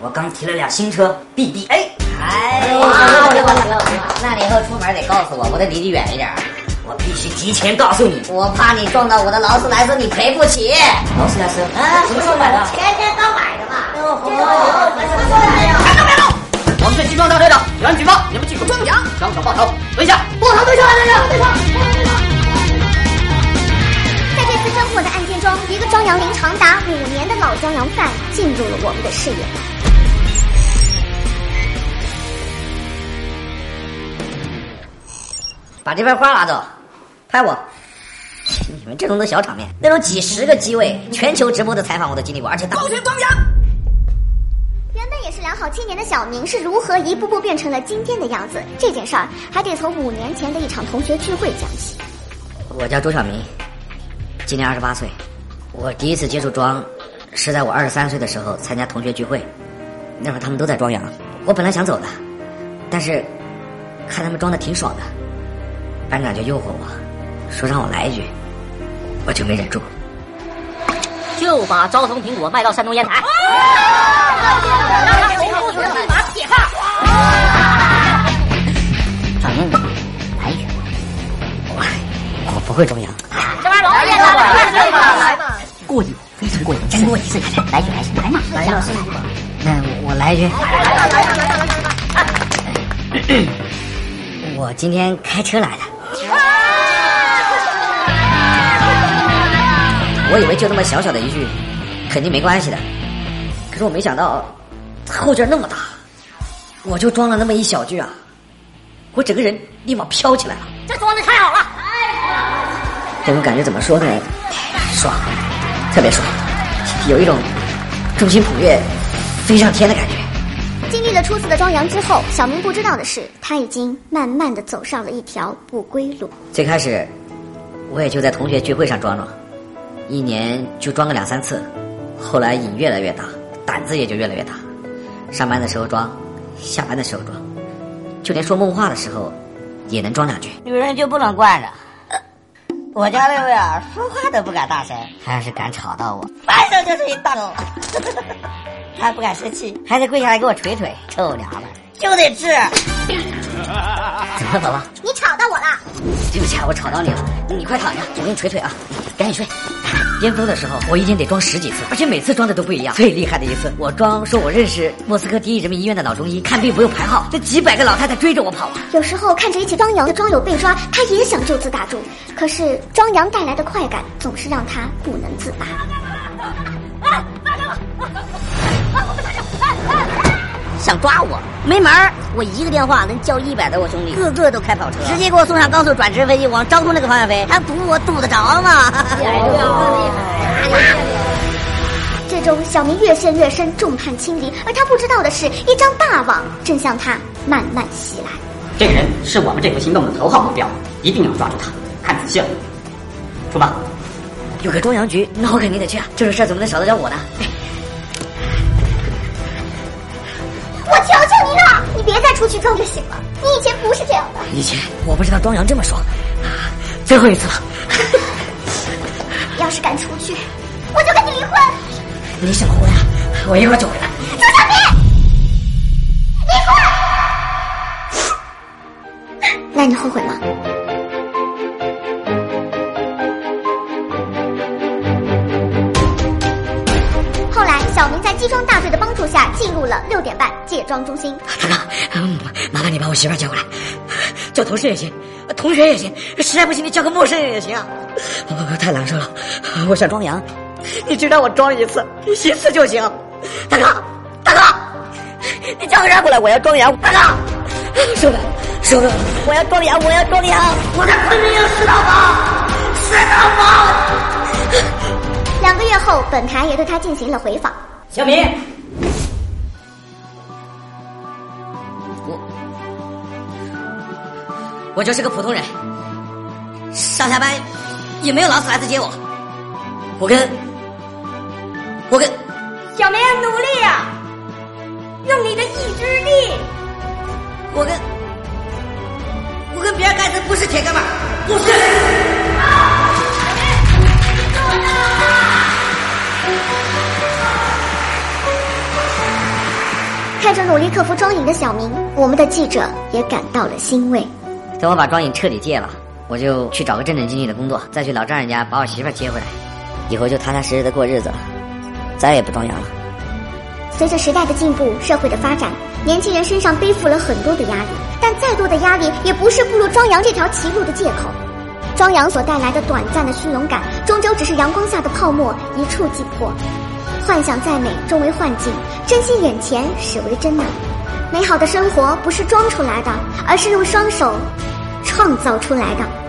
我刚提了辆新车，B B A。哎，行了行了行了，那你以后出门得告诉我，我得离你远一点。我必须提前告诉你，我怕你撞到我的劳斯莱斯，你赔不起。劳斯莱斯啊，什么时候买的？前天刚买的嘛。哦，好好好，什么时候买的？别动！我们是集装大队的，有人举报你们技术装假，双手抱头，蹲下，抱头蹲下，蹲下，蹲下。在这次侦破的案件中，一个张扬龄长达五年的老江洋犯进入了我们的视野。把这边花拿走，拍我。你们这种的小场面，那种几十个机位、全球直播的采访我都经历过，而且大。高悬张扬。原本也是良好青年的小明是如何一步步变成了今天的样子？这件事儿还得从五年前的一场同学聚会讲起。我叫周小明，今年二十八岁。我第一次接触装，是在我二十三岁的时候参加同学聚会，那会儿他们都在装洋。我本来想走的，但是看他们装的挺爽的，班长就诱惑我，说让我来一句，我就没忍住，就把昭通苹果卖到山东烟台。铁炮！小明，来一句，我我不会装洋。这玩意儿老练了，来吧！过瘾，非常过瘾，再给我一次，来一句，来一句，来嘛！来嘛，那我来一句。我今天开车来的。我以为就那么小小的一句，肯定没关系的，可是我没想到后劲那么大，我就装了那么一小句啊，我整个人立马飘起来了。这装的太好了！这种感觉怎么说呢？爽，特别爽，有一种众星捧月、飞上天的感觉。经历了初次的装洋之后，小明不知道的是，他已经慢慢的走上了一条不归路。最开始，我也就在同学聚会上装装，一年就装个两三次，后来瘾越来越大，胆子也就越来越大。上班的时候装，下班的时候装，就连说梦话的时候，也能装两句。女人就不能惯着。我家那位啊，说话都不敢大声，他要是敢吵到我，反正就是一大狗。他不敢生气，还得跪下来给我捶捶，臭娘们，就得治。怎么了，宝宝？你吵到我了！对不起啊，我吵到你了。你快躺下，我给你捶捶啊，赶紧睡。巅峰的时候，我一天得装十几次，而且每次装的都不一样。最厉害的一次，我装说我认识莫斯科第一人民医院的老中医，看病不用排号，这几百个老太太追着我跑啊。有时候看着一起装羊的庄友被抓，他也想就此打住，可是装羊带来的快感总是让他不能自拔。想抓我没门儿！我一个电话能叫一百多个兄弟，个个都开跑车，直接给我送上高速转直飞机，往昭通那个方向飞。还堵我堵得着吗？最终，小明越陷越深，众叛亲离。而他不知道的是，一张大网正向他慢慢袭来。这个人是我们这回行动的头号目标，一定要抓住他。看仔细了，出发。有个中央局，那我肯定得去啊！这种事儿怎么能少得了我呢？我去撞就行了。你以前不是这样的。以前我不知道庄阳这么爽，最后一次了。要是敢出去，我就跟你离婚。离什么婚啊？我一会儿就回来。周小明，离婚。那你后悔吗？小明在机装大队的帮助下，进入了六点半卸妆中心。大哥，麻烦你把我媳妇儿叫过来，叫同事也行，同学也行，实在不行你叫个陌生人也行啊！我太难受了，我想装羊，你就让我装一次，一次就行。大哥，大哥，你叫个人过来，我要装羊。大哥，收了，收了，我要装羊，我要装羊，我在昆明有石头房，石头房。本台也对他进行了回访。小明，我我就是个普通人，上下班也没有劳斯莱斯接我。我跟我跟小明努力呀、用你的意志力。我跟我跟比尔盖茨不是铁哥们儿，不是。看着努力克服妆瘾的小明，我们的记者也感到了欣慰。等我把妆瘾彻底戒了，我就去找个正正经经的工作，再去老丈人家把我媳妇儿接回来，以后就踏踏实实的过日子了，再也不装洋了。随着时代的进步，社会的发展，年轻人身上背负了很多的压力，但再多的压力也不是步入庄阳这条歧路的借口。庄阳所带来的短暂的虚荣感，终究只是阳光下的泡沫，一触即破。幻想再美，终为幻境；珍惜眼前，始为真呐。美好的生活不是装出来的，而是用双手创造出来的。